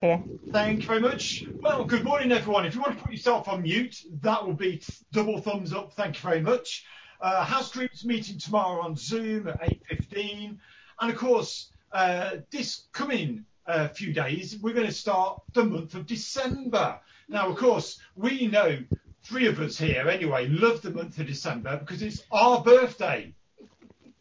here. Thank you very much. Well, good morning, everyone. If you want to put yourself on mute, that will be double thumbs up. Thank you very much. Uh, House Groups meeting tomorrow on Zoom at 8.15. And of course, uh, this coming uh, few days, we're going to start the month of December. Now, of course, we know three of us here anyway love the month of December because it's our birthday.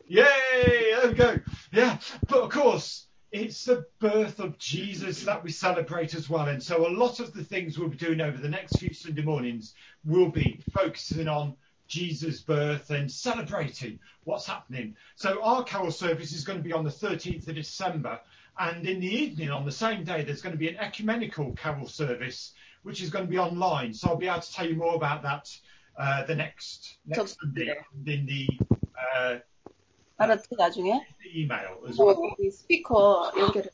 Yay! There we go. Yeah. But of course, it's the birth of Jesus that we celebrate as well. And so a lot of the things we'll be doing over the next few Sunday mornings will be focusing on Jesus' birth and celebrating what's happening. So our carol service is going to be on the 13th of December. And in the evening on the same day, there's going to be an ecumenical carol service, which is going to be online. So I'll be able to tell you more about that uh, the next, next Sunday in the uh, 알았지 나중에? email as well. 어, 여기 스피커 연결해.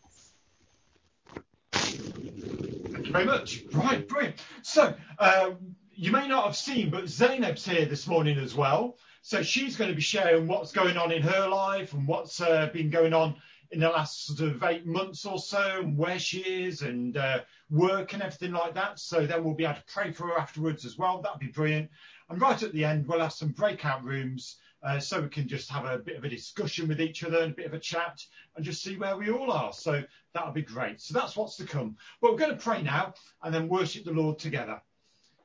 Thank you very much. Right, brilliant. So, um, you may not have seen, but Zainab's here this morning as well. So she's going to be sharing what's going on in her life and what's uh, been going on in the last sort of eight months or so and where she is and uh, work and everything like that. So then we'll be able to pray for her afterwards as well. That'd be brilliant. And right at the end, we'll have some breakout rooms uh, so we can just have a bit of a discussion with each other and a bit of a chat and just see where we all are. So that'll be great. So that's what's to come. But we're going to pray now and then worship the Lord together.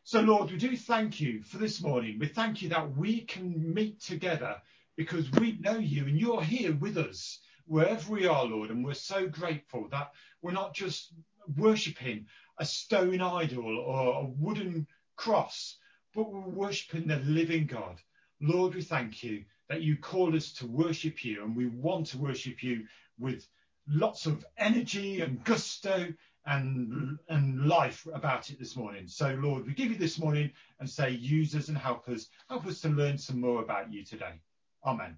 So, Lord, we do thank you for this morning. We thank you that we can meet together because we know you and you're here with us wherever we are, Lord. And we're so grateful that we're not just worshipping a stone idol or a wooden cross, but we're worshipping the living God. Lord, we thank you that you call us to worship you and we want to worship you with lots of energy and gusto and, and life about it this morning. So, Lord, we give you this morning and say, use us and help us. Help us to learn some more about you today. Amen.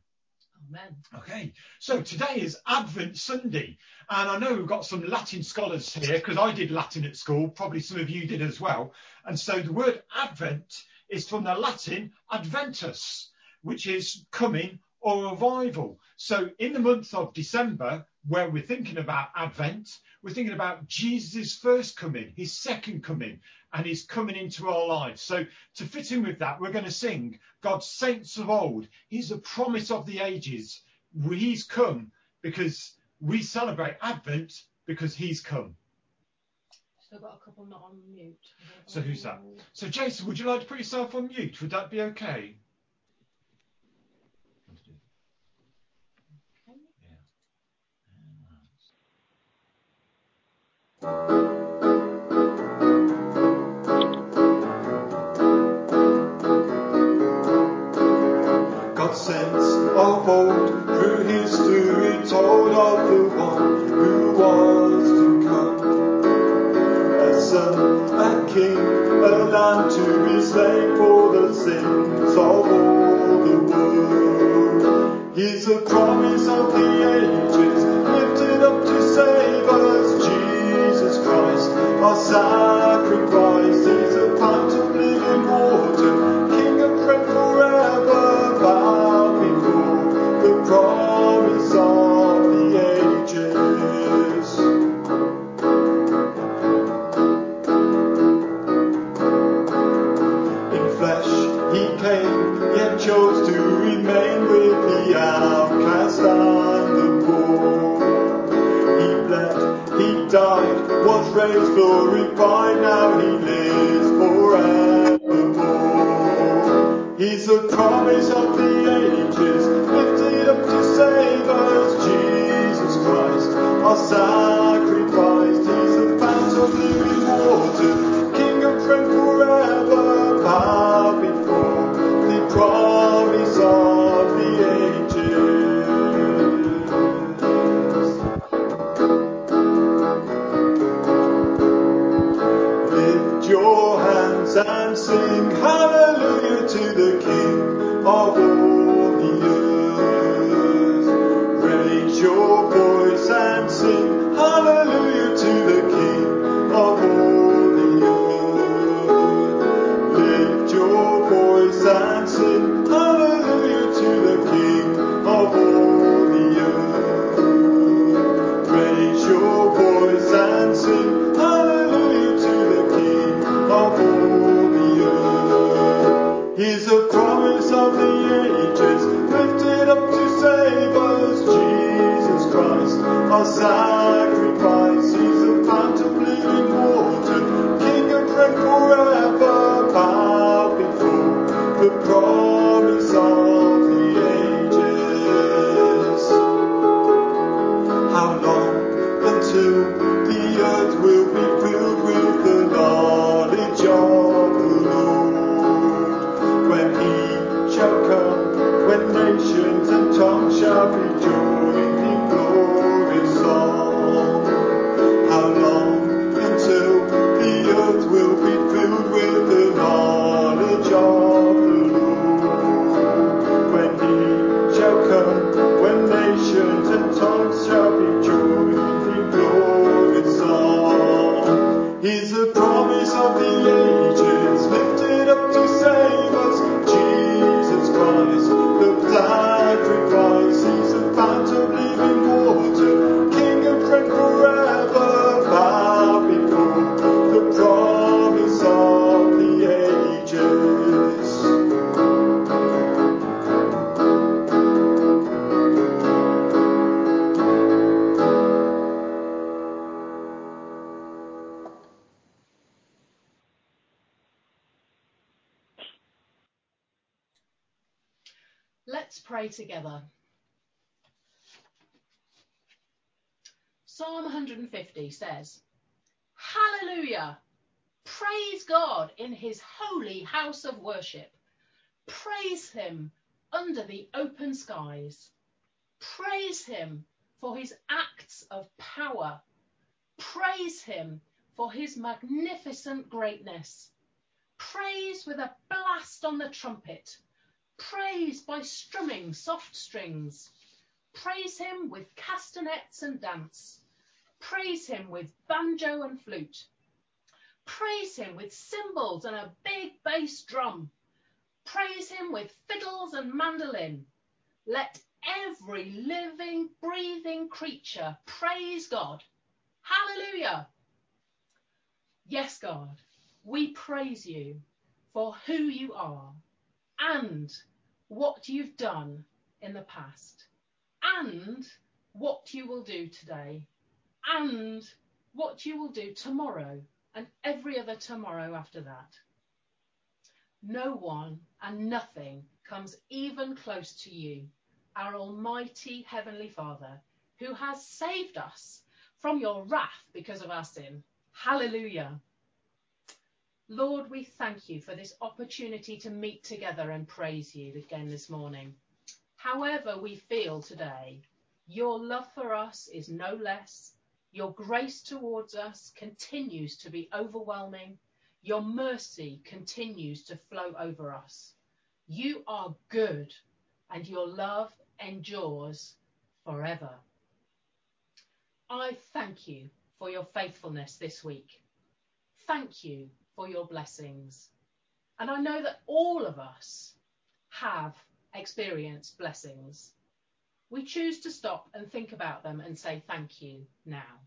Amen. Okay, so today is Advent Sunday, and I know we've got some Latin scholars here because I did Latin at school, probably some of you did as well. And so the word Advent is from the Latin Adventus, which is coming or arrival. So in the month of December, where we're thinking about Advent, we're thinking about Jesus' first coming, his second coming, and his coming into our lives. So to fit in with that, we're going to sing God's saints of old. He's the promise of the ages. He's come because we celebrate Advent because he's come. Still got a couple not on mute. So who's that? So Jason, would you like to put yourself on mute? Would that be okay? God sends of old through history told of the one who was to come. A son, a king, a lamb to be slain for the sins of all the world. He's a promise of the ages, lifted up to save Christ, our raised, glorified, now he lives forevermore. He's the promise of the ages, lifted up to save us, Jesus Christ, our sacrifice. 50 says, Hallelujah! Praise God in his holy house of worship. Praise him under the open skies. Praise him for his acts of power. Praise him for his magnificent greatness. Praise with a blast on the trumpet. Praise by strumming soft strings. Praise him with castanets and dance. Praise him with banjo and flute. Praise him with cymbals and a big bass drum. Praise him with fiddles and mandolin. Let every living, breathing creature praise God. Hallelujah. Yes, God, we praise you for who you are and what you've done in the past and what you will do today and what you will do tomorrow and every other tomorrow after that. No one and nothing comes even close to you, our Almighty Heavenly Father, who has saved us from your wrath because of our sin. Hallelujah. Lord, we thank you for this opportunity to meet together and praise you again this morning. However, we feel today, your love for us is no less. Your grace towards us continues to be overwhelming. Your mercy continues to flow over us. You are good and your love endures forever. I thank you for your faithfulness this week. Thank you for your blessings. And I know that all of us have experienced blessings. We choose to stop and think about them and say thank you now.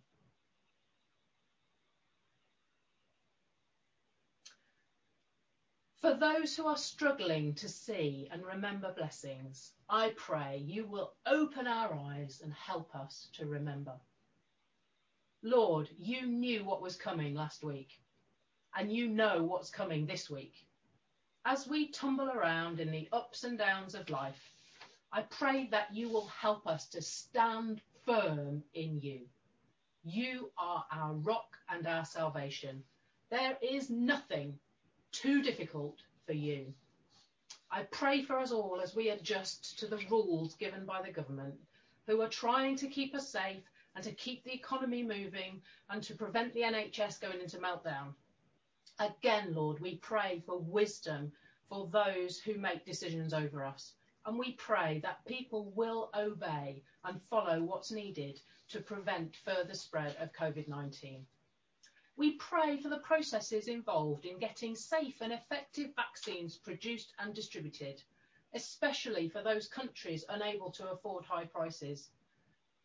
For those who are struggling to see and remember blessings, I pray you will open our eyes and help us to remember. Lord, you knew what was coming last week, and you know what's coming this week. As we tumble around in the ups and downs of life, I pray that you will help us to stand firm in you. You are our rock and our salvation. There is nothing too difficult for you. I pray for us all as we adjust to the rules given by the government, who are trying to keep us safe and to keep the economy moving and to prevent the NHS going into meltdown. Again, Lord, we pray for wisdom for those who make decisions over us. And we pray that people will obey and follow what's needed to prevent further spread of COVID 19. We pray for the processes involved in getting safe and effective vaccines produced and distributed, especially for those countries unable to afford high prices.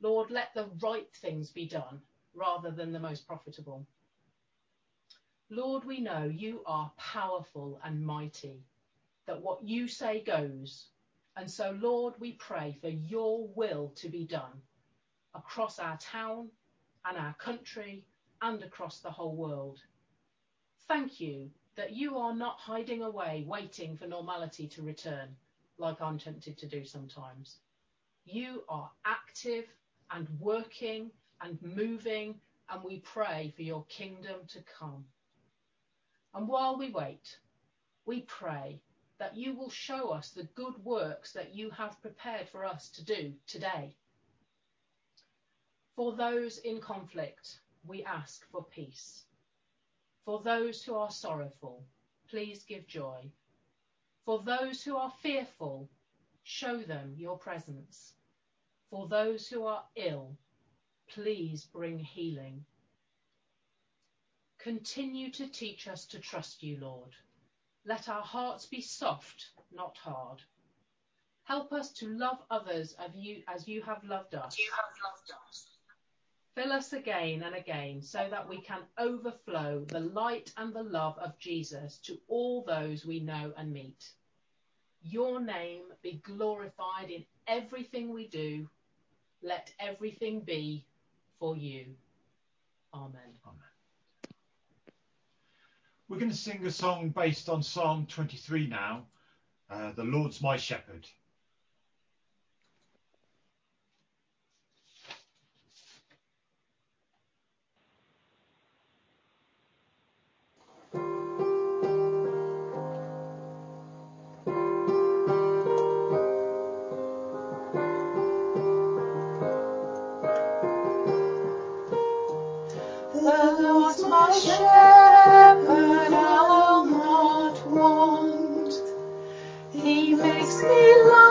Lord, let the right things be done rather than the most profitable. Lord, we know you are powerful and mighty, that what you say goes. And so, Lord, we pray for your will to be done across our town and our country and across the whole world. Thank you that you are not hiding away, waiting for normality to return, like I'm tempted to do sometimes. You are active and working and moving, and we pray for your kingdom to come. And while we wait, we pray that you will show us the good works that you have prepared for us to do today. For those in conflict, we ask for peace. For those who are sorrowful, please give joy. For those who are fearful, show them your presence. For those who are ill, please bring healing. Continue to teach us to trust you, Lord. Let our hearts be soft, not hard. Help us to love others as you, as you have loved us. You have loved us. Fill us again and again so that we can overflow the light and the love of Jesus to all those we know and meet. Your name be glorified in everything we do. Let everything be for you. Amen. We're going to sing a song based on Psalm 23 now uh, The Lord's My Shepherd. The Lord's my shepherd. Makes me lie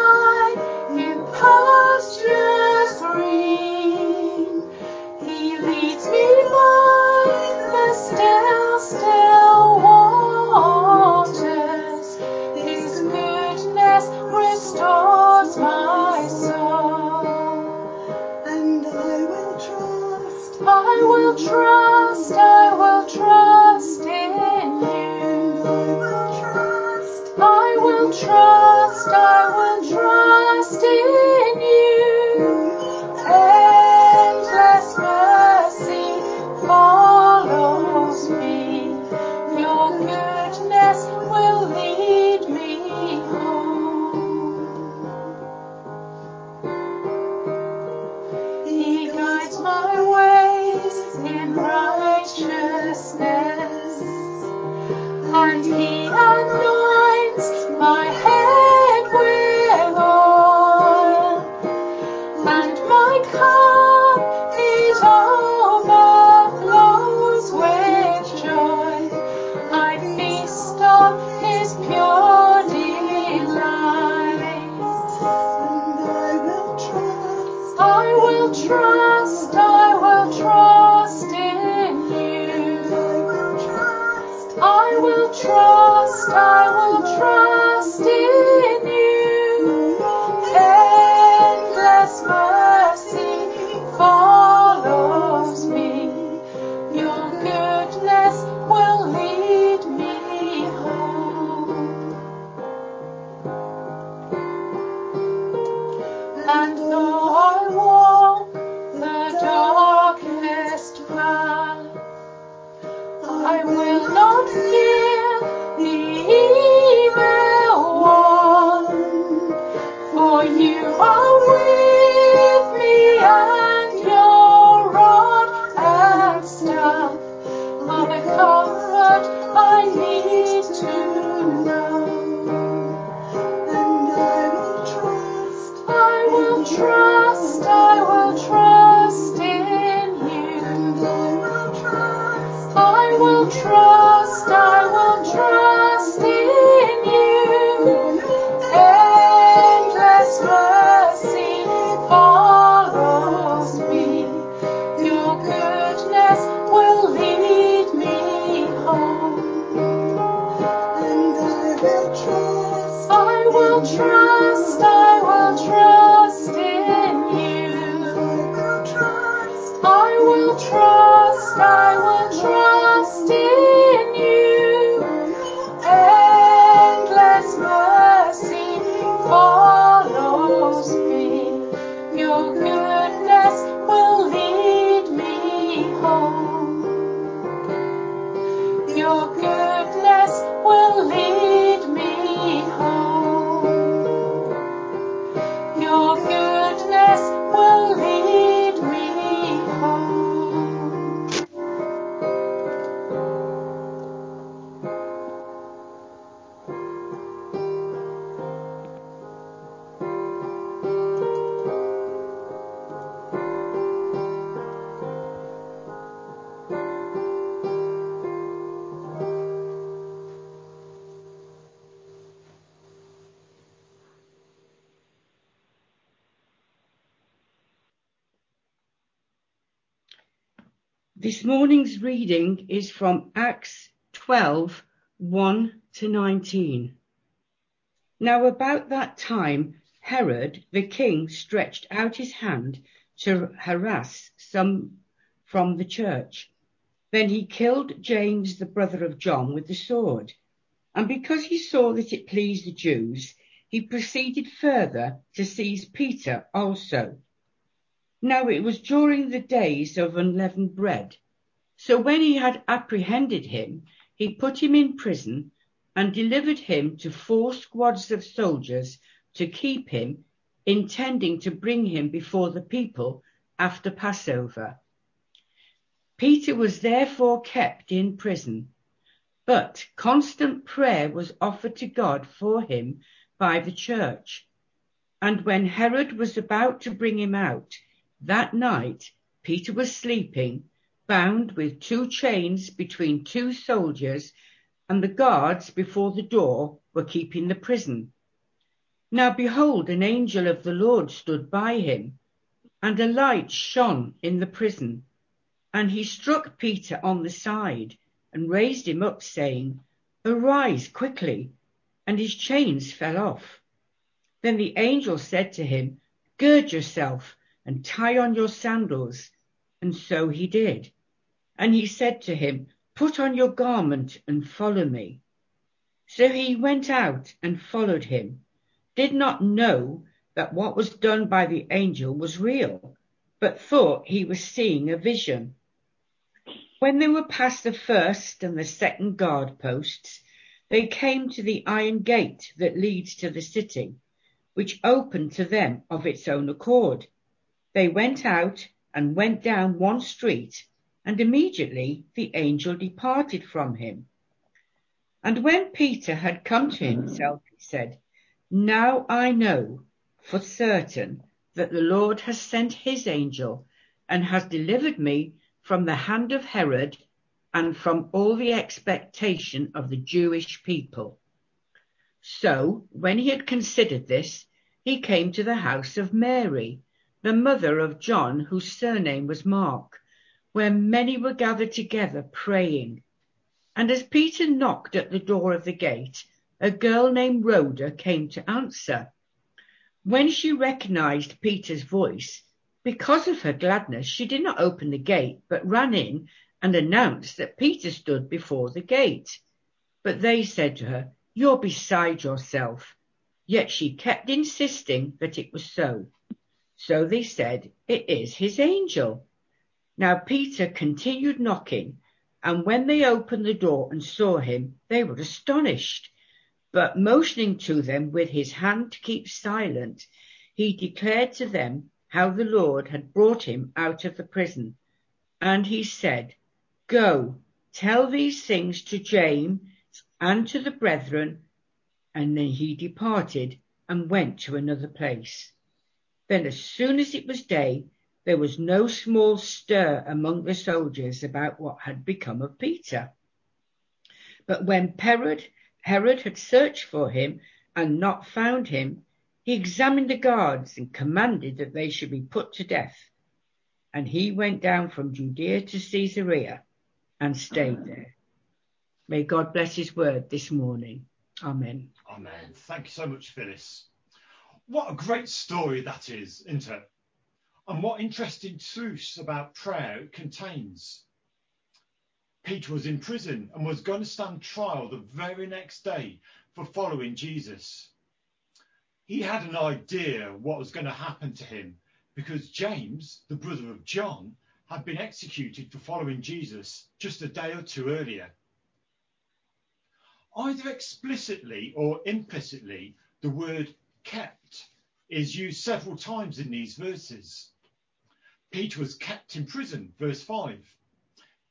This morning's reading is from Acts 12 1 to 19. Now, about that time, Herod the king stretched out his hand to harass some from the church. Then he killed James, the brother of John, with the sword. And because he saw that it pleased the Jews, he proceeded further to seize Peter also. Now it was during the days of unleavened bread. So when he had apprehended him, he put him in prison and delivered him to four squads of soldiers to keep him, intending to bring him before the people after Passover. Peter was therefore kept in prison, but constant prayer was offered to God for him by the church. And when Herod was about to bring him out, that night Peter was sleeping, bound with two chains between two soldiers, and the guards before the door were keeping the prison. Now behold, an angel of the Lord stood by him, and a light shone in the prison. And he struck Peter on the side and raised him up, saying, Arise quickly. And his chains fell off. Then the angel said to him, Gird yourself and tie on your sandals. And so he did. And he said to him, Put on your garment and follow me. So he went out and followed him, did not know that what was done by the angel was real, but thought he was seeing a vision. When they were past the first and the second guard posts, they came to the iron gate that leads to the city, which opened to them of its own accord. They went out and went down one street, and immediately the angel departed from him. And when Peter had come to mm-hmm. himself, he said, Now I know for certain that the Lord has sent his angel and has delivered me from the hand of Herod and from all the expectation of the Jewish people. So when he had considered this, he came to the house of Mary, the mother of John, whose surname was Mark, where many were gathered together praying. And as Peter knocked at the door of the gate, a girl named Rhoda came to answer. When she recognized Peter's voice, because of her gladness, she did not open the gate, but ran in and announced that Peter stood before the gate. But they said to her, You're beside yourself. Yet she kept insisting that it was so. So they said, It is his angel. Now Peter continued knocking, and when they opened the door and saw him, they were astonished. But motioning to them with his hand to keep silent, he declared to them how the Lord had brought him out of the prison. And he said, Go, tell these things to James and to the brethren. And then he departed and went to another place. Then as soon as it was day, there was no small stir among the soldiers about what had become of Peter. But when Herod, Herod had searched for him and not found him, he examined the guards and commanded that they should be put to death. And he went down from Judea to Caesarea and stayed there. May God bless his word this morning. Amen. Amen. Thank you so much, Phyllis. What a great story that is, isn't it? And what interesting truths about prayer it contains. Peter was in prison and was going to stand trial the very next day for following Jesus he had an idea what was going to happen to him because James, the brother of John, had been executed for following Jesus just a day or two earlier. Either explicitly or implicitly, the word kept is used several times in these verses. Peter was kept in prison, verse 5.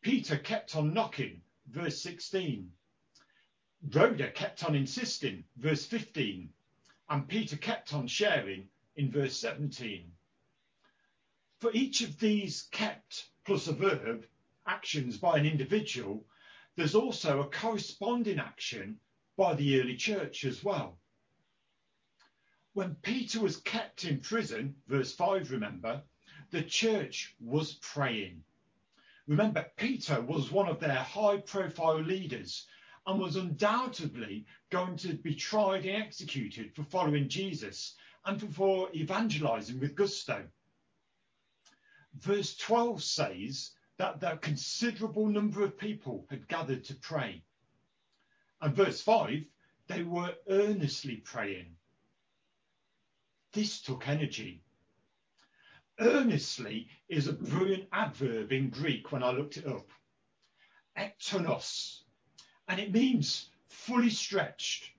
Peter kept on knocking, verse 16. Rhoda kept on insisting, verse 15. And Peter kept on sharing in verse 17. For each of these kept plus a verb actions by an individual, there's also a corresponding action by the early church as well. When Peter was kept in prison, verse 5, remember, the church was praying. Remember, Peter was one of their high profile leaders and was undoubtedly going to be tried and executed for following Jesus and for evangelizing with gusto. Verse 12 says that a considerable number of people had gathered to pray. And verse 5, they were earnestly praying. This took energy. Earnestly is a brilliant adverb in Greek when I looked it up. Ektenos and it means fully stretched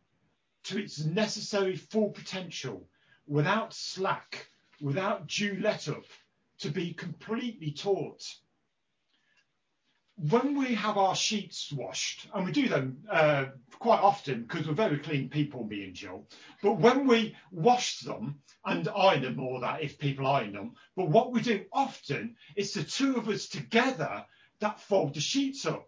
to its necessary full potential without slack, without due let up, to be completely taut. When we have our sheets washed, and we do them uh, quite often because we're very clean people, me and Jill, but when we wash them and iron them, or that if people iron them, but what we do often is the two of us together that fold the sheets up.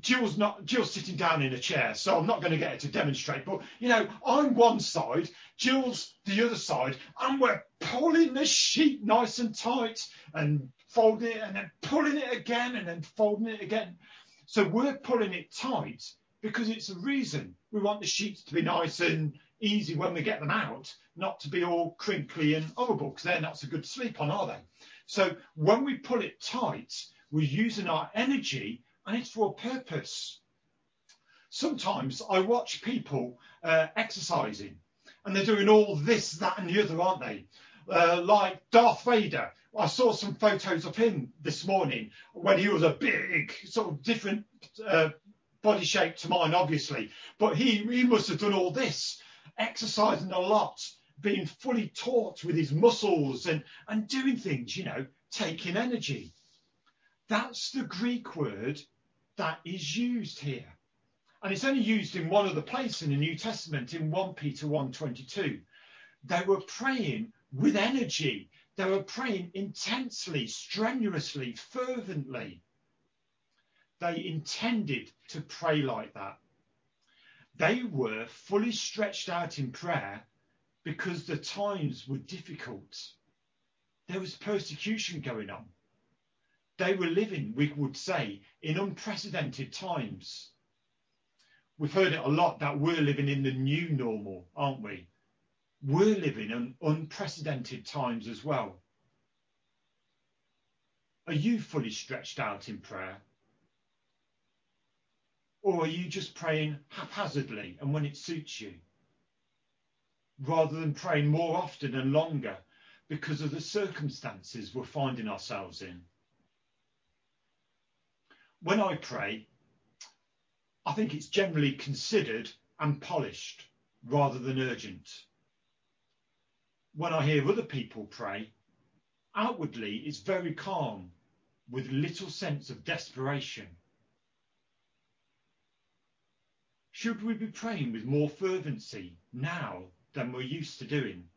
Jill's not Jill's sitting down in a chair, so I'm not going to get her to demonstrate. But you know, I'm one side, Jill's the other side, and we're pulling the sheet nice and tight and folding it and then pulling it again and then folding it again. So we're pulling it tight because it's a reason. We want the sheets to be nice and easy when we get them out, not to be all crinkly and horrible because they're not so good to sleep on, are they? So when we pull it tight, we're using our energy and it's for a purpose. Sometimes I watch people uh, exercising and they're doing all this, that, and the other, aren't they? Uh, like Darth Vader. I saw some photos of him this morning when he was a big, sort of different uh, body shape to mine, obviously. But he, he must have done all this, exercising a lot, being fully taut with his muscles and, and doing things, you know, taking energy. That's the Greek word that is used here. And it's only used in one other place in the New Testament, in 1 Peter 1.22. They were praying with energy. They were praying intensely, strenuously, fervently. They intended to pray like that. They were fully stretched out in prayer because the times were difficult. There was persecution going on. They were living, we would say, in unprecedented times. We've heard it a lot that we're living in the new normal, aren't we? We're living in unprecedented times as well. Are you fully stretched out in prayer? Or are you just praying haphazardly and when it suits you? Rather than praying more often and longer because of the circumstances we're finding ourselves in. When I pray, I think it's generally considered and polished rather than urgent. When I hear other people pray, outwardly it's very calm with little sense of desperation. Should we be praying with more fervency now than we're used to doing?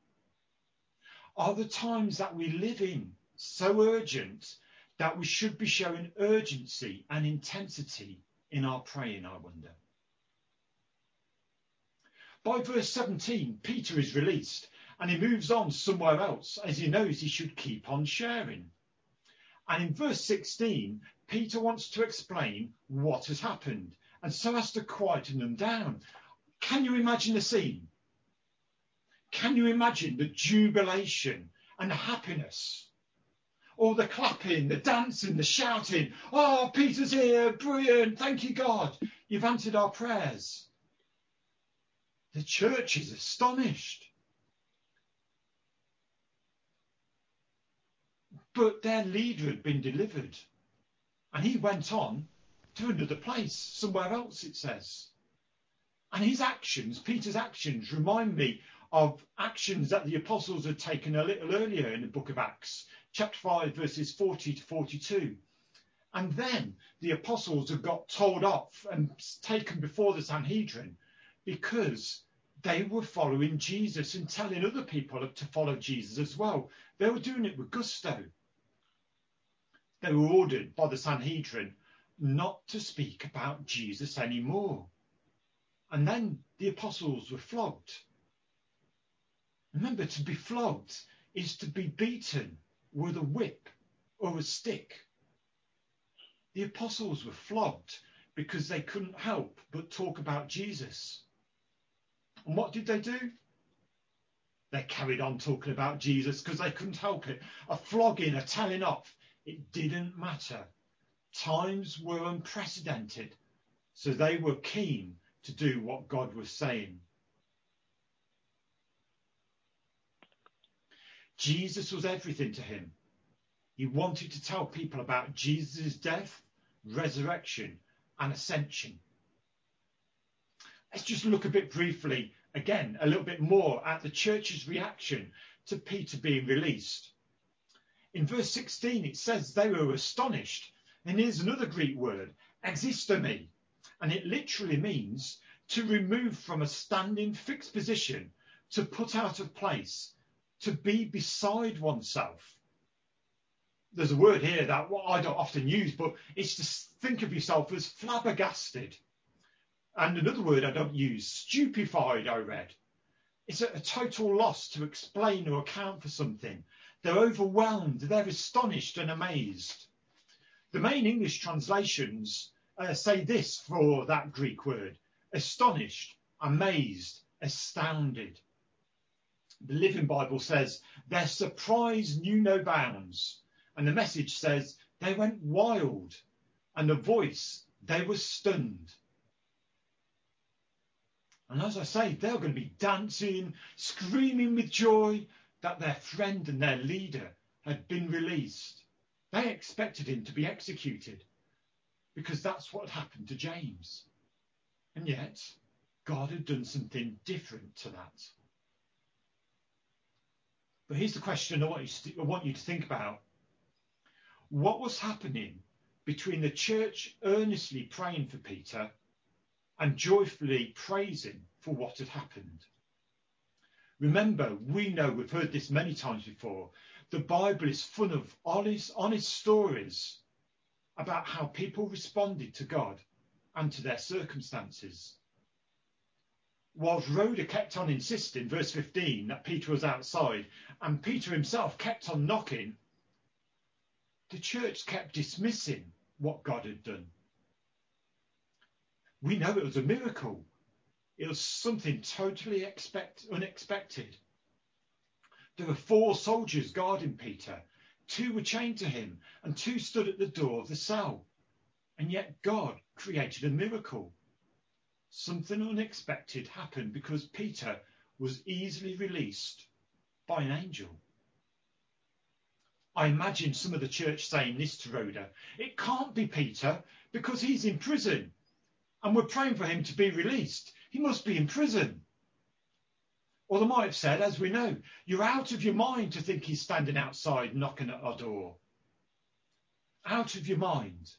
Are the times that we live in so urgent that we should be showing urgency and intensity in our praying, I wonder? By verse 17, Peter is released and he moves on somewhere else as he knows he should keep on sharing. And in verse 16, Peter wants to explain what has happened and so has to quieten them down. Can you imagine the scene? Can you imagine the jubilation and happiness? All the clapping, the dancing, the shouting. Oh, Peter's here. Brilliant. Thank you, God. You've answered our prayers. The church is astonished. But their leader had been delivered. And he went on to another place, somewhere else, it says. And his actions, Peter's actions, remind me of actions that the apostles had taken a little earlier in the book of Acts, chapter 5, verses 40 to 42. And then the apostles had got told off and taken before the Sanhedrin because they were following Jesus and telling other people to follow Jesus as well. They were doing it with gusto. They were ordered by the Sanhedrin not to speak about Jesus anymore. And then the apostles were flogged. Remember, to be flogged is to be beaten with a whip or a stick. The apostles were flogged because they couldn't help but talk about Jesus. And what did they do? They carried on talking about Jesus because they couldn't help it. A flogging, a telling off, it didn't matter Times were unprecedented, so they were keen to do what God was saying. Jesus was everything to him. He wanted to tell people about Jesus' death, resurrection, and ascension. Let's just look a bit briefly, again, a little bit more at the church's reaction to Peter being released. In verse 16, it says they were astonished and here's another Greek word, existemi, and it literally means to remove from a standing fixed position, to put out of place, to be beside oneself. there's a word here that I don't often use, but it's to think of yourself as flabbergasted. And another word I don't use, stupefied, I read. It's a, a total loss to explain or account for something. They're overwhelmed, they're astonished and amazed. The main English translations uh, say this for that Greek word astonished, amazed, astounded. The Living Bible says their surprise knew no bounds. And the message says they went wild. And the voice, they were stunned. And as I say, they're going to be dancing, screaming with joy that their friend and their leader had been released. They expected him to be executed because that's what happened to James. And yet, God had done something different to that. But here's the question I want, you to, want you to think about. What was happening between the church earnestly praying for Peter and joyfully praising for what had happened? Remember, we know we've heard this many times before. The Bible is full of honest, honest stories about how people responded to God and to their circumstances. Whilst Rhoda kept on insisting, verse 15, that Peter was outside, and Peter himself kept on knocking, the church kept dismissing what God had done. We know it was a miracle. It was something totally expect, unexpected. There were four soldiers guarding Peter. Two were chained to him, and two stood at the door of the cell. And yet God created a miracle. Something unexpected happened because Peter was easily released by an angel. I imagine some of the church saying this to Rhoda. It can't be Peter because he's in prison and we're praying for him to be released. He must be in prison. Or they might have said, as we know, you're out of your mind to think he's standing outside knocking at our door. Out of your mind.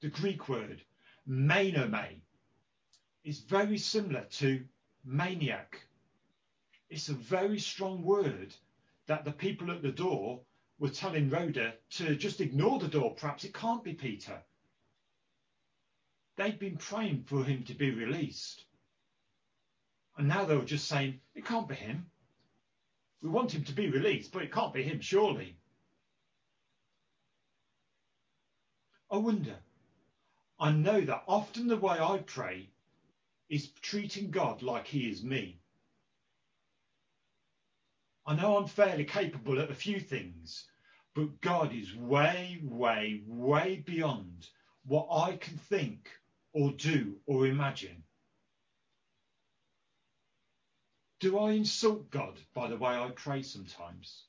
The Greek word, menome, is very similar to maniac. It's a very strong word that the people at the door were telling Rhoda to just ignore the door. Perhaps it can't be Peter. They'd been praying for him to be released. And now they were just saying, it can't be him. We want him to be released, but it can't be him, surely. I wonder. I know that often the way I pray is treating God like he is me. I know I'm fairly capable at a few things, but God is way, way, way beyond what I can think or do or imagine. Do I insult God by the way I pray sometimes?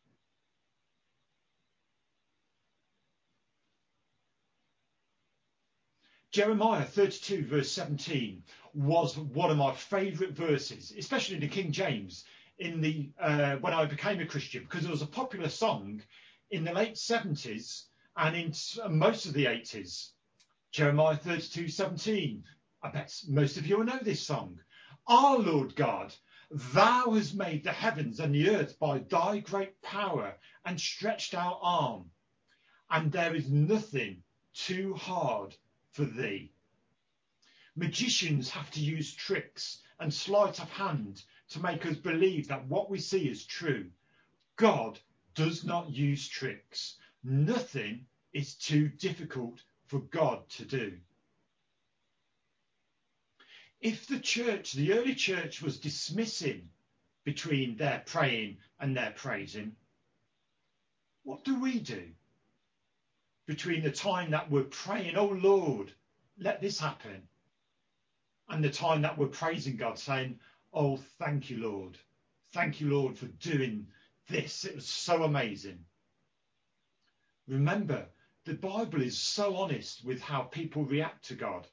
Jeremiah 32 verse 17 was one of my favourite verses, especially in the King James, in the uh, when I became a Christian, because it was a popular song in the late 70s and in most of the 80s. Jeremiah 32 17. I bet most of you will know this song. Our Lord God, thou hast made the heavens and the earth by thy great power and stretched out arm, and there is nothing too hard for thee. Magicians have to use tricks and sleight of hand to make us believe that what we see is true. God does not use tricks. Nothing is too difficult for God to do. If the church, the early church, was dismissing between their praying and their praising, what do we do? Between the time that we're praying, oh Lord, let this happen, and the time that we're praising God, saying, oh, thank you, Lord. Thank you, Lord, for doing this. It was so amazing. Remember, the Bible is so honest with how people react to God.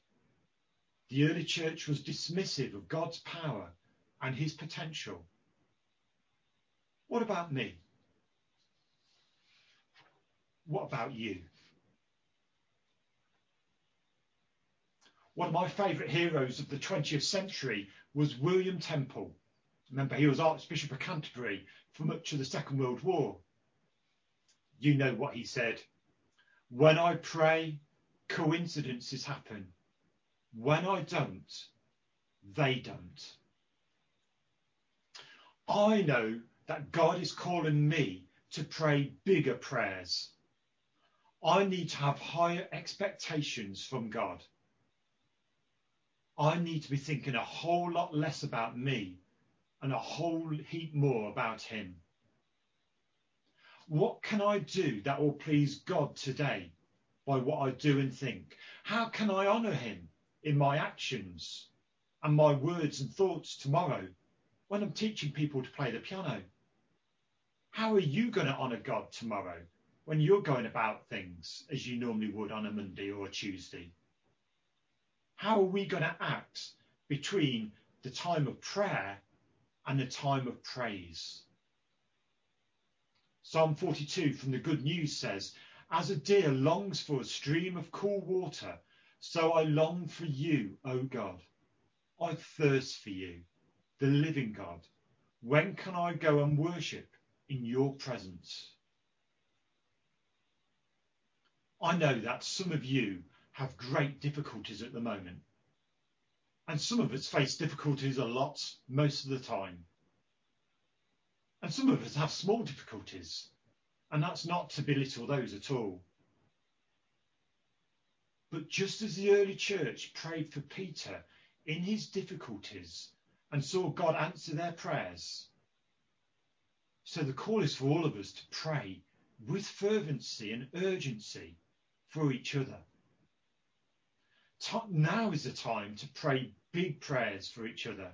The early church was dismissive of God's power and his potential. What about me? What about you? One of my favourite heroes of the 20th century was William Temple. Remember, he was Archbishop of Canterbury for much of the Second World War. You know what he said When I pray, coincidences happen. When I don't, they don't. I know that God is calling me to pray bigger prayers. I need to have higher expectations from God. I need to be thinking a whole lot less about me and a whole heap more about Him. What can I do that will please God today by what I do and think? How can I honour Him in my actions and my words and thoughts tomorrow when I'm teaching people to play the piano? How are you going to honour God tomorrow when you're going about things as you normally would on a Monday or a Tuesday? How are we going to act between the time of prayer and the time of praise? Psalm 42 from the Good News says, As a deer longs for a stream of cool water, so I long for you, O God. I thirst for you, the living God. When can I go and worship in your presence? I know that some of you have great difficulties at the moment. And some of us face difficulties a lot most of the time. And some of us have small difficulties. And that's not to belittle those at all. But just as the early church prayed for Peter in his difficulties and saw God answer their prayers, so the call is for all of us to pray with fervency and urgency for each other. Now is the time to pray big prayers for each other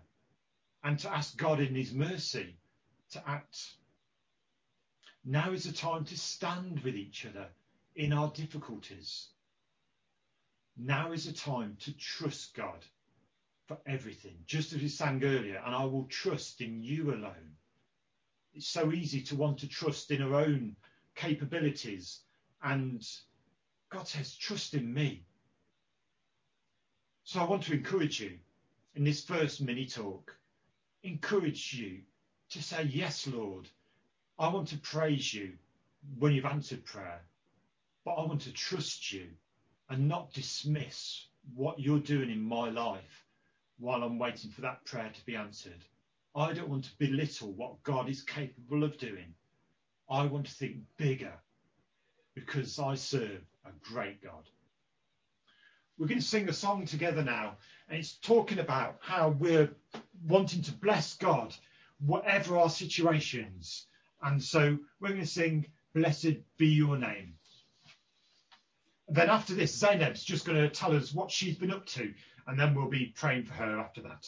and to ask God in his mercy to act. Now is the time to stand with each other in our difficulties. Now is the time to trust God for everything, just as we sang earlier, and I will trust in you alone. It's so easy to want to trust in our own capabilities, and God says, trust in me. So I want to encourage you in this first mini talk, encourage you to say, Yes, Lord, I want to praise you when you've answered prayer, but I want to trust you and not dismiss what you're doing in my life while I'm waiting for that prayer to be answered. I don't want to belittle what God is capable of doing. I want to think bigger because I serve a great God. We're going to sing a song together now, and it's talking about how we're wanting to bless God, whatever our situations. And so we're going to sing, Blessed be your name. then after this, Zainab's just going to tell us what she's been up to, and then we'll be praying for her after that.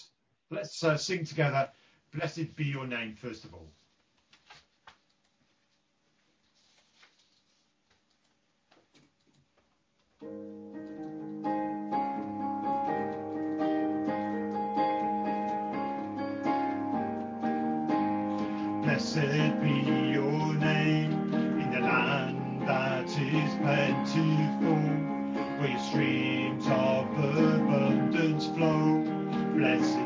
Let's uh, sing together, Blessed be your name, first of all. Blessed be your name in the land that is plentiful, where streams of abundance flow. Blessed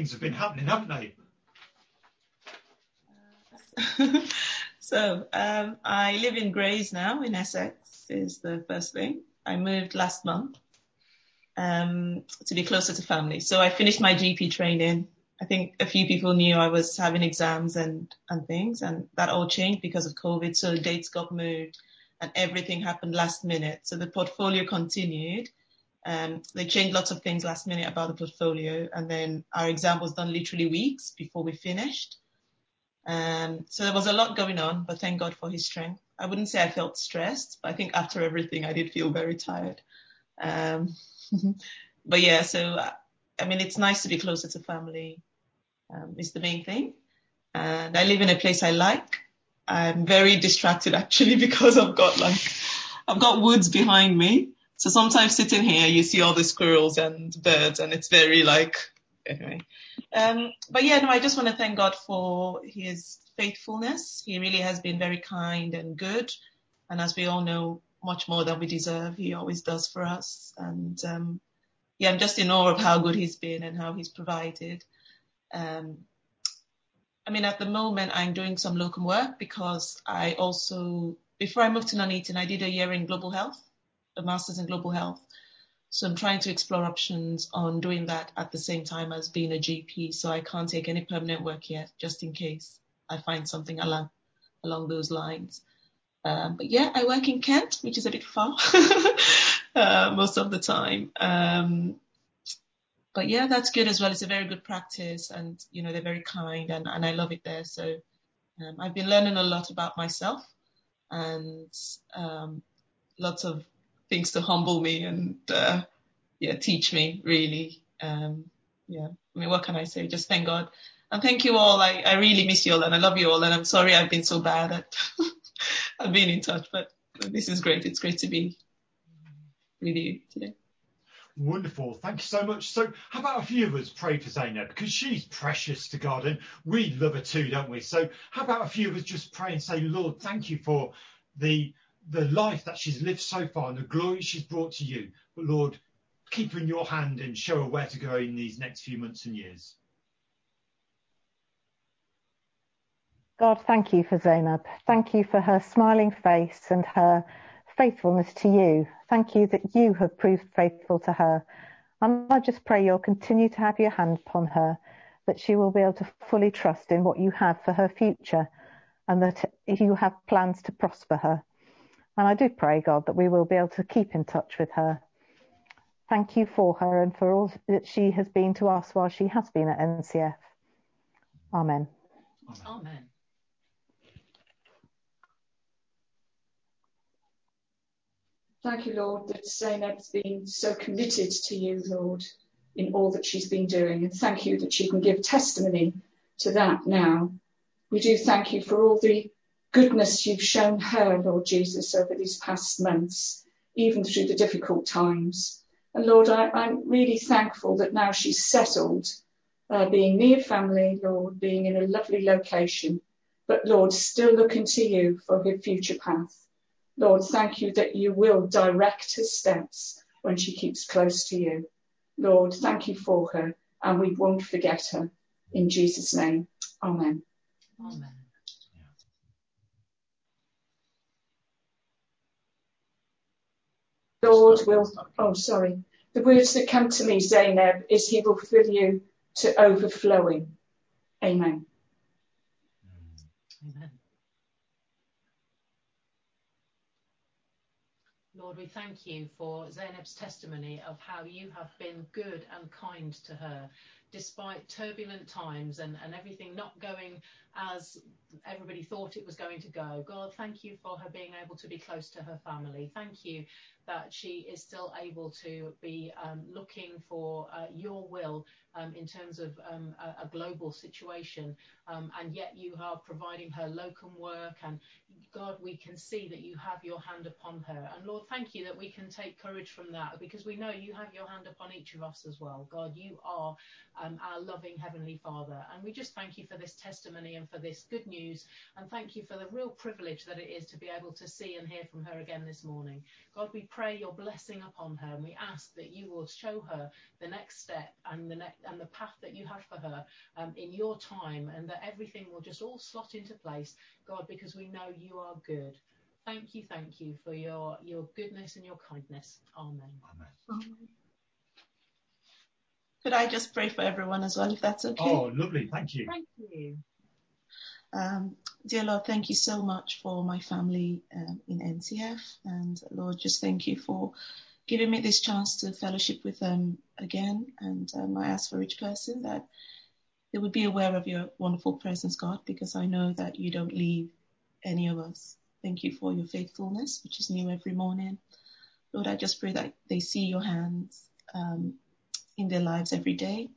things have been happening, haven't they? so um, I live in Grays now in Essex is the first thing. I moved last month um, to be closer to family. So I finished my GP training. I think a few people knew I was having exams and, and things and that all changed because of COVID. So dates got moved and everything happened last minute. So the portfolio continued. Um, they changed lots of things last minute about the portfolio and then our exam was done literally weeks before we finished. Um, so there was a lot going on, but thank God for his strength. I wouldn't say I felt stressed, but I think after everything, I did feel very tired. Um, but yeah, so I mean, it's nice to be closer to family. Um, is the main thing. And I live in a place I like. I'm very distracted actually because I've got like, I've got woods behind me. So sometimes sitting here, you see all the squirrels and birds and it's very like, anyway. Um, but yeah, no, I just want to thank God for his faithfulness. He really has been very kind and good. And as we all know, much more than we deserve, he always does for us. And, um, yeah, I'm just in awe of how good he's been and how he's provided. Um, I mean, at the moment, I'm doing some locum work because I also, before I moved to Nuneaton, I did a year in global health, a master's in global health. So I'm trying to explore options on doing that at the same time as being a GP. So I can't take any permanent work yet, just in case I find something along along those lines. Um, but yeah, I work in Kent, which is a bit far uh, most of the time. Um, but yeah, that's good as well. It's a very good practice, and you know they're very kind, and, and I love it there. So um, I've been learning a lot about myself, and um, lots of things to humble me and uh, yeah, teach me really. Um, yeah, I mean, what can I say? Just thank God and thank you all. I, I really miss you all, and I love you all, and I'm sorry I've been so bad at at being in touch, but this is great. It's great to be with you today. Wonderful. Thank you so much. So, how about a few of us pray for Zainab because she's precious to God and we love her too, don't we? So, how about a few of us just pray and say, Lord, thank you for the the life that she's lived so far and the glory she's brought to you. But Lord, keep her in your hand and show her where to go in these next few months and years. God, thank you for Zainab. Thank you for her smiling face and her faithfulness to you. Thank you that you have proved faithful to her. And I just pray you'll continue to have your hand upon her, that she will be able to fully trust in what you have for her future and that you have plans to prosper her. And I do pray, God, that we will be able to keep in touch with her. Thank you for her and for all that she has been to us while she has been at NCF. Amen. Amen. Thank you, Lord, that Zainab's been so committed to you, Lord, in all that she's been doing. And thank you that she can give testimony to that now. We do thank you for all the goodness you've shown her, Lord Jesus, over these past months, even through the difficult times. And Lord, I, I'm really thankful that now she's settled, uh, being near family, Lord, being in a lovely location, but Lord, still looking to you for her future path. Lord, thank you that you will direct her steps when she keeps close to you. Lord, thank you for her, and we won't forget her. In Jesus' name, Amen. Amen. Lord will, oh, sorry. The words that come to me, Zainab, is he will fill you to overflowing. Amen. Hmm. Amen. Lord, we thank you for Zainab's testimony of how you have been good and kind to her, despite turbulent times and, and everything not going as everybody thought it was going to go. God, thank you for her being able to be close to her family. Thank you that she is still able to be um, looking for uh, your will um, in terms of um, a, a, global situation, um, and yet you are providing her locum work. And God, we can see that you have your hand upon her. And Lord, thank you that we can take courage from that because we know you have your hand upon each of us as well. God, you are um, our loving Heavenly Father. And we just thank you for this testimony and for this good news. And thank you for the real privilege that it is to be able to see and hear from her again this morning. God, we pray your blessing upon her and we ask that you will show her the next step and the next and the path that you have for her um, in your time and that everything will just all slot into place, God, because we know you are good. Thank you, thank you for your, your goodness and your kindness. Amen. Amen. Could I just pray for everyone as well, if that's okay? Oh, lovely. Thank you. Thank you. Um, dear Lord, thank you so much for my family um, in NCF. And Lord, just thank you for giving me this chance to fellowship with them again. And um, I ask for each person that they would be aware of your wonderful presence, God, because I know that you don't leave any of us. Thank you for your faithfulness, which is new every morning. Lord, I just pray that they see your hands um, in their lives every day.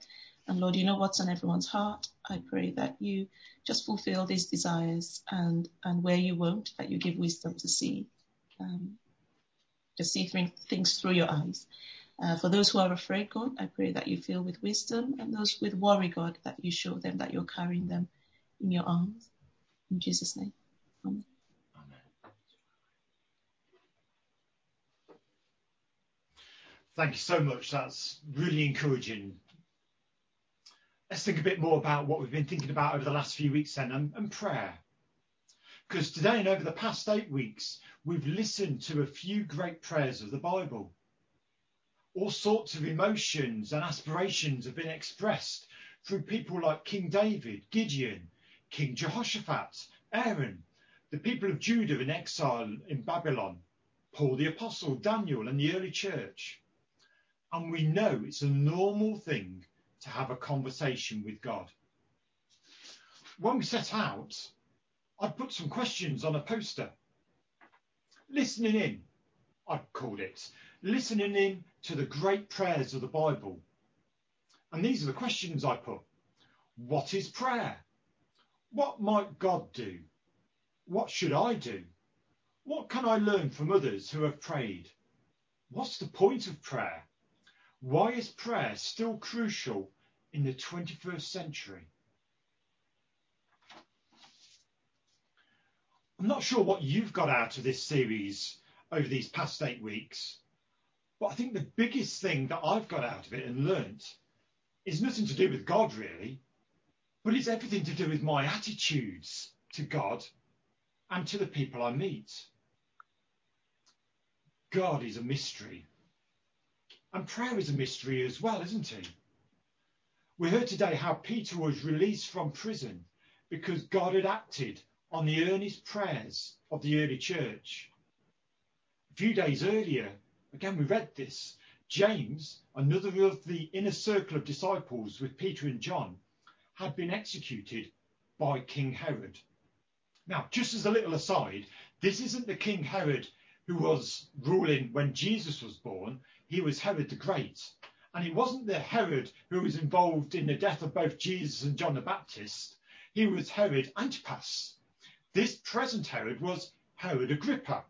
And Lord, you know what's on everyone's heart. I pray that you just fulfill these desires and, and where you won't, that you give wisdom to see, um, to see things through your eyes. Uh, for those who are afraid, God, I pray that you fill with wisdom and those with worry, God, that you show them that you're carrying them in your arms. In Jesus' name. Thank you so much. That's really encouraging. Let's think a bit more about what we've been thinking about over the last few weeks then and, and prayer. Because today and over the past eight weeks, we've listened to a few great prayers of the Bible. All sorts of emotions and aspirations have been expressed through people like King David, Gideon, King Jehoshaphat, Aaron, the people of Judah in exile in Babylon, Paul the Apostle, Daniel, and the early church. And we know it's a normal thing to have a conversation with God. When we set out, I put some questions on a poster. Listening in, I've called it. Listening in to the great prayers of the Bible. And these are the questions I put. What is prayer? What might God do? What should I do? What can I learn from others who have prayed? What's the point of prayer? Why is prayer still crucial in the 21st century? I'm not sure what you've got out of this series over these past eight weeks, but I think the biggest thing that I've got out of it and learnt is nothing to do with God really, but it's everything to do with my attitudes to God and to the people I meet. God is a mystery. And prayer is a mystery as well, isn't it? We heard today how Peter was released from prison because God had acted on the earnest prayers of the early church. A few days earlier, again, we read this. James, another of the inner circle of disciples with Peter and John, had been executed by King Herod. Now, just as a little aside, this isn't the King Herod who was ruling when Jesus was born, he was Herod the Great. And it wasn't the Herod who was involved in the death of both Jesus and John the Baptist. He was Herod Antipas. This present Herod was Herod Agrippa,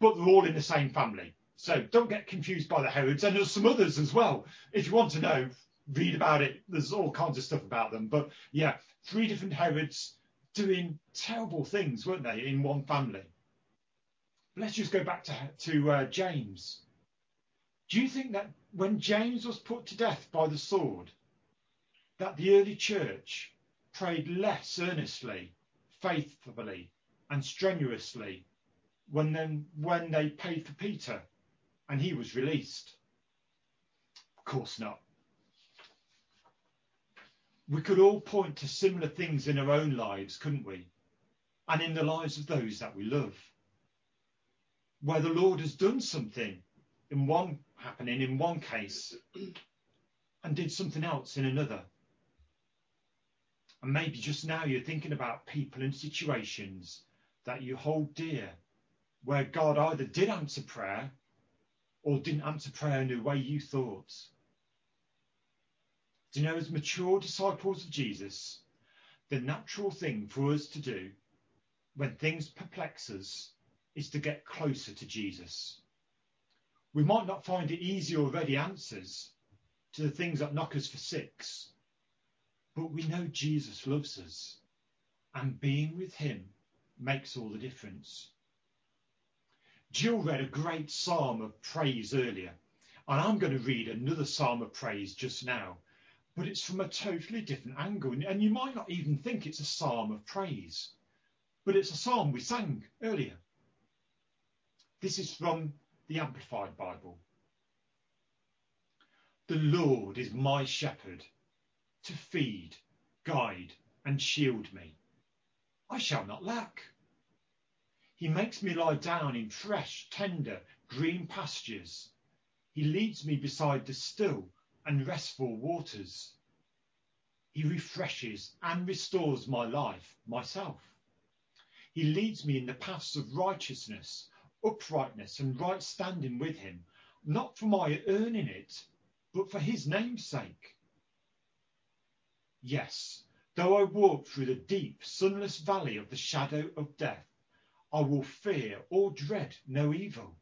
but they're all in the same family. So don't get confused by the Herods. And there's some others as well. If you want to know, read about it. There's all kinds of stuff about them. But yeah, three different Herods doing terrible things, weren't they, in one family? Let's just go back to, to uh, James. Do you think that when James was put to death by the sword, that the early church prayed less earnestly, faithfully, and strenuously when, then, when they paid for Peter and he was released? Of course not. We could all point to similar things in our own lives, couldn't we? And in the lives of those that we love. Where the Lord has done something in one happening in one case and did something else in another. And maybe just now you're thinking about people and situations that you hold dear where God either did answer prayer or didn't answer prayer in the way you thought. You know, as mature disciples of Jesus, the natural thing for us to do when things perplex us is to get closer to Jesus. We might not find it easy or ready answers to the things that knock us for six, but we know Jesus loves us, and being with him makes all the difference. Jill read a great psalm of praise earlier, and I'm going to read another psalm of praise just now, but it's from a totally different angle, and you might not even think it's a psalm of praise, but it's a psalm we sang earlier. This is from the Amplified Bible. The Lord is my shepherd to feed, guide, and shield me. I shall not lack. He makes me lie down in fresh, tender, green pastures. He leads me beside the still and restful waters. He refreshes and restores my life, myself. He leads me in the paths of righteousness, uprightness, and right standing with him, not for my earning it, but for his name's sake. Yes, though I walk through the deep, sunless valley of the shadow of death, I will fear or dread no evil.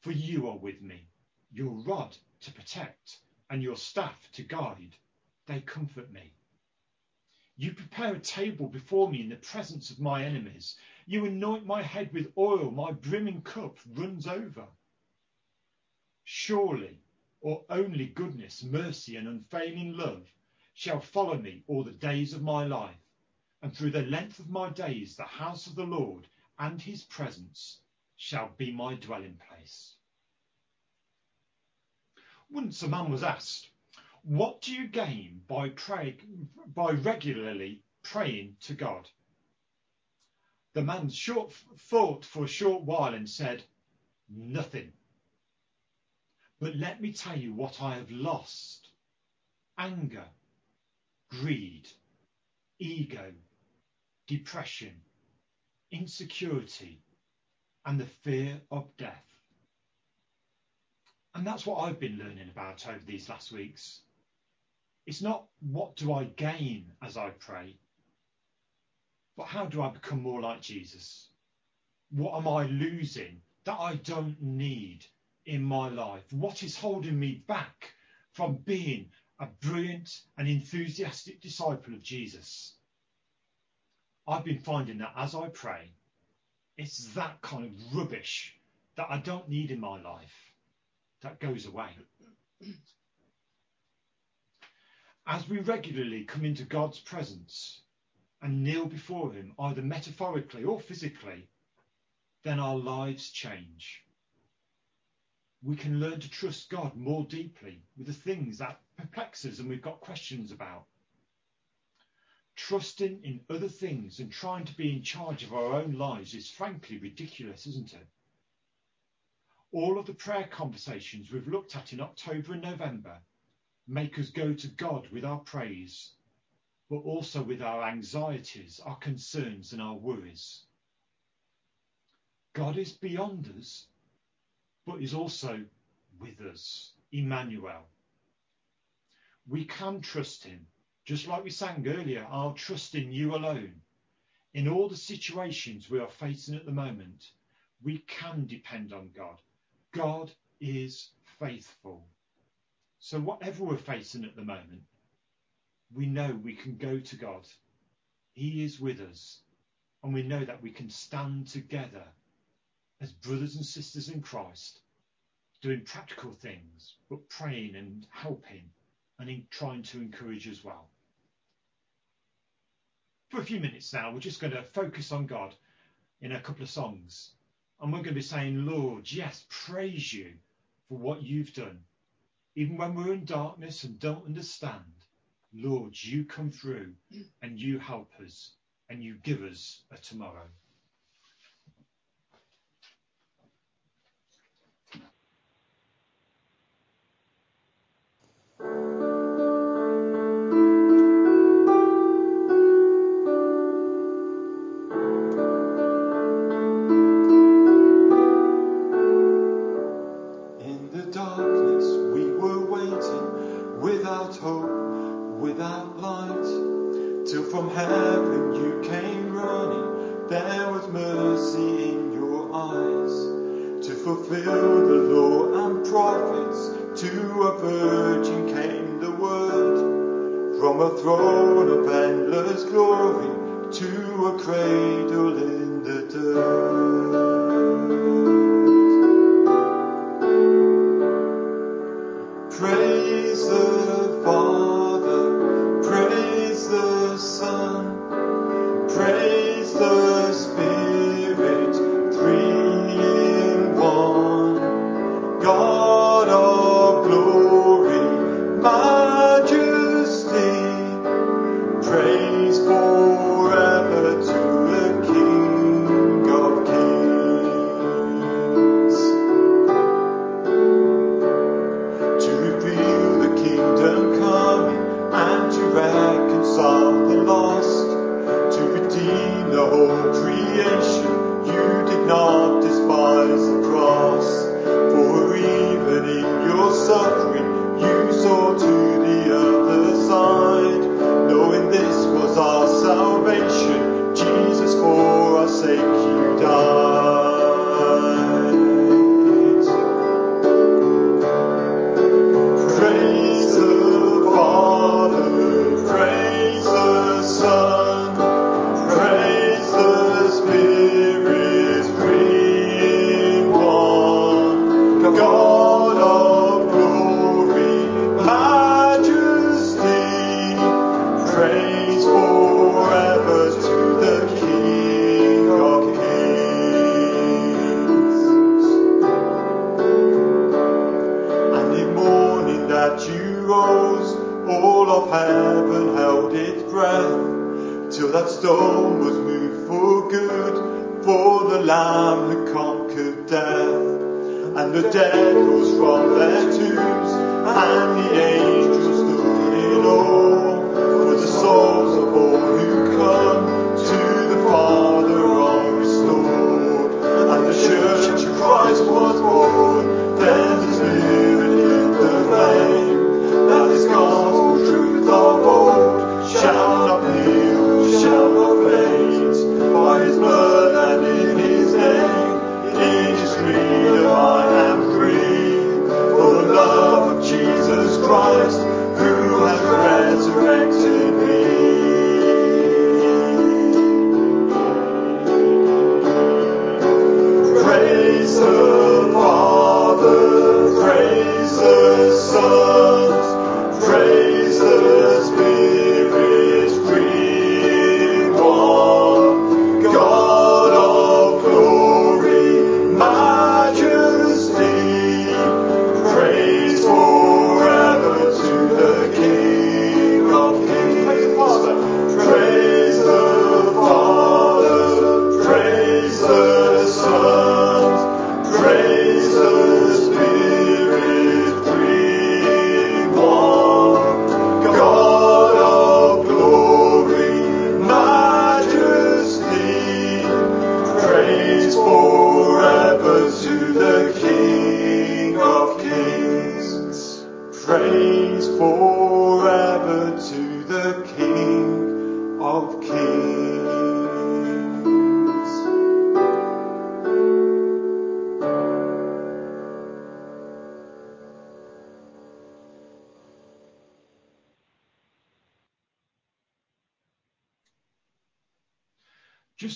For you are with me, your rod to protect and your staff to guide, they comfort me. You prepare a table before me in the presence of my enemies. You anoint my head with oil, my brimming cup runs over. Surely, or only goodness, mercy, and unfailing love shall follow me all the days of my life, and through the length of my days the house of the Lord and his presence shall be my dwelling place. Once a man was asked, What do you gain by, pray, by regularly praying to God? The man short, thought for a short while and said, Nothing. But let me tell you what I have lost anger, greed, ego, depression, insecurity, and the fear of death. And that's what I've been learning about over these last weeks. It's not what do I gain as I pray, but how do I become more like Jesus? What am I losing that I don't need in my life? What is holding me back from being a brilliant and enthusiastic disciple of Jesus? I've been finding that as I pray, it's that kind of rubbish that I don't need in my life that goes away. As we regularly come into God's presence and kneel before Him, either metaphorically or physically, then our lives change. We can learn to trust God more deeply with the things that perplex us and we've got questions about. Trusting in other things and trying to be in charge of our own lives is frankly ridiculous, isn't it? All of the prayer conversations we've looked at in October and November make us go to God with our praise, but also with our anxieties, our concerns, and our worries. God is beyond us, but is also with us. Emmanuel. We can trust him. Just like we sang earlier, I'll trust in you alone. In all the situations we are facing at the moment, we can depend on God. God is faithful. So, whatever we're facing at the moment, we know we can go to God. He is with us. And we know that we can stand together as brothers and sisters in Christ, doing practical things, but praying and helping and in trying to encourage as well. For a few minutes now, we're just going to focus on God in a couple of songs. And we're going to be saying, Lord, yes, praise you for what you've done. Even when we're in darkness and don't understand, Lord, you come through and you help us and you give us a tomorrow.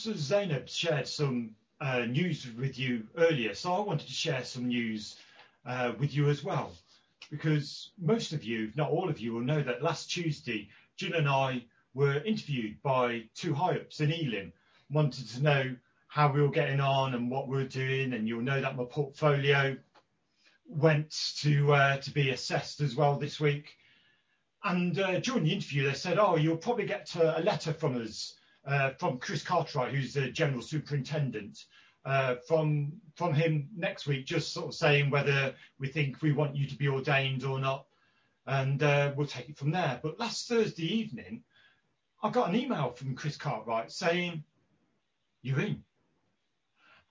As Zainab shared some uh, news with you earlier, so I wanted to share some news uh, with you as well. Because most of you, if not all of you, will know that last Tuesday, Jill and I were interviewed by two high ups in Elim, wanted to know how we were getting on and what we were doing. And you'll know that my portfolio went to uh, to be assessed as well this week. And uh, during the interview, they said, "Oh, you'll probably get a letter from us, from Chris Cartwright, who's the general superintendent, uh, from from him next week, just sort of saying whether we think we want you to be ordained or not, and uh, we'll take it from there." But last Thursday evening, I got an email from Chris Cartwright saying, "You're in."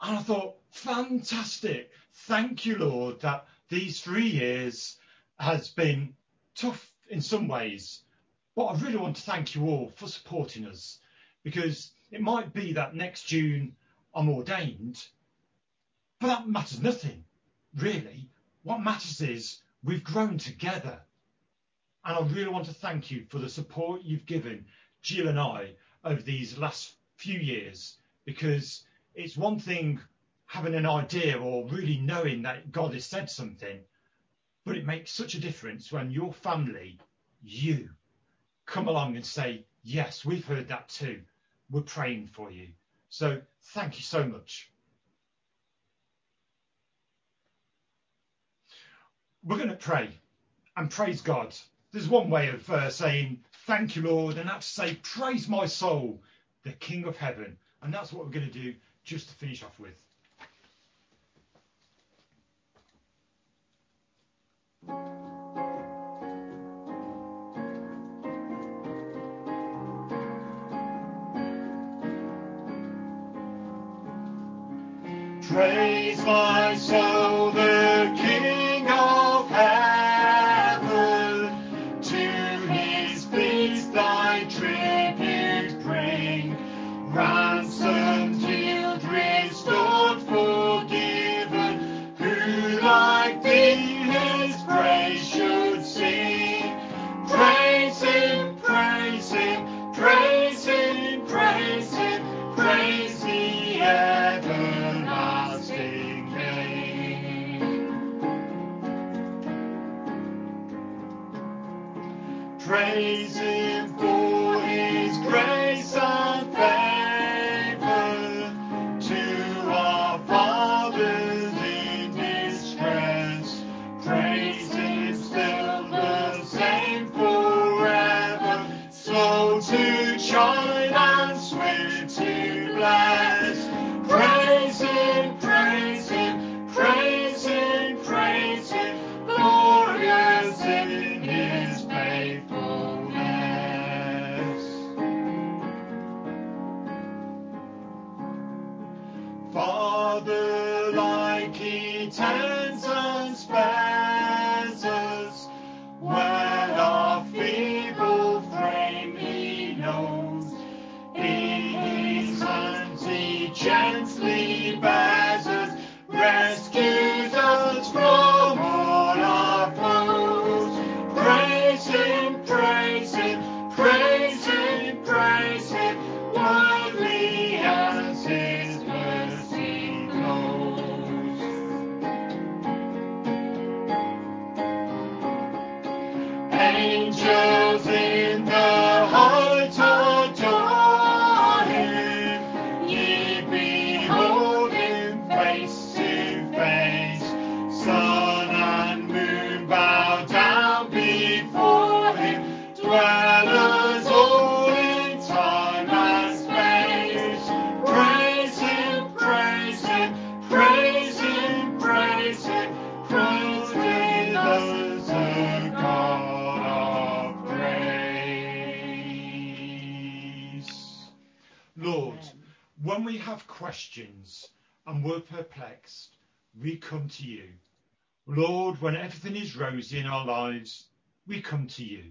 And I thought, fantastic. Thank you, Lord, that these three years has been tough in some ways. But I really want to thank you all for supporting us because it might be that next June I'm ordained, but that matters nothing, really. What matters is we've grown together. And I really want to thank you for the support you've given Jill and I over these last few years because it's one thing having an idea or really knowing that God has said something, but it makes such a difference when your family, you, come along and say, Yes, we've heard that too. We're praying for you. So thank you so much. We're going to pray and praise God. There's one way of uh, saying, Thank you, Lord, and that's to say, Praise my soul, the King of heaven. And that's what we're going to do just to finish off with. Praise my soul, is rosy in our lives, we come to you.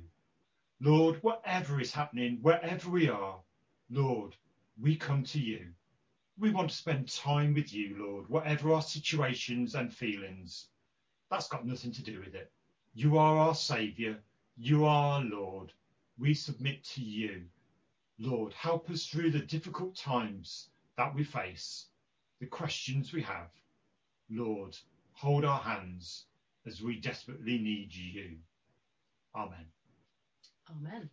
Lord, whatever is happening, wherever we are, Lord, we come to you. We want to spend time with you, Lord, whatever our situations and feelings. That's got nothing to do with it. You are our Saviour. You are our Lord. We submit to you. Lord, help us through the difficult times that we face, the questions we have. Lord, hold our hands as we desperately need you. Amen. Amen.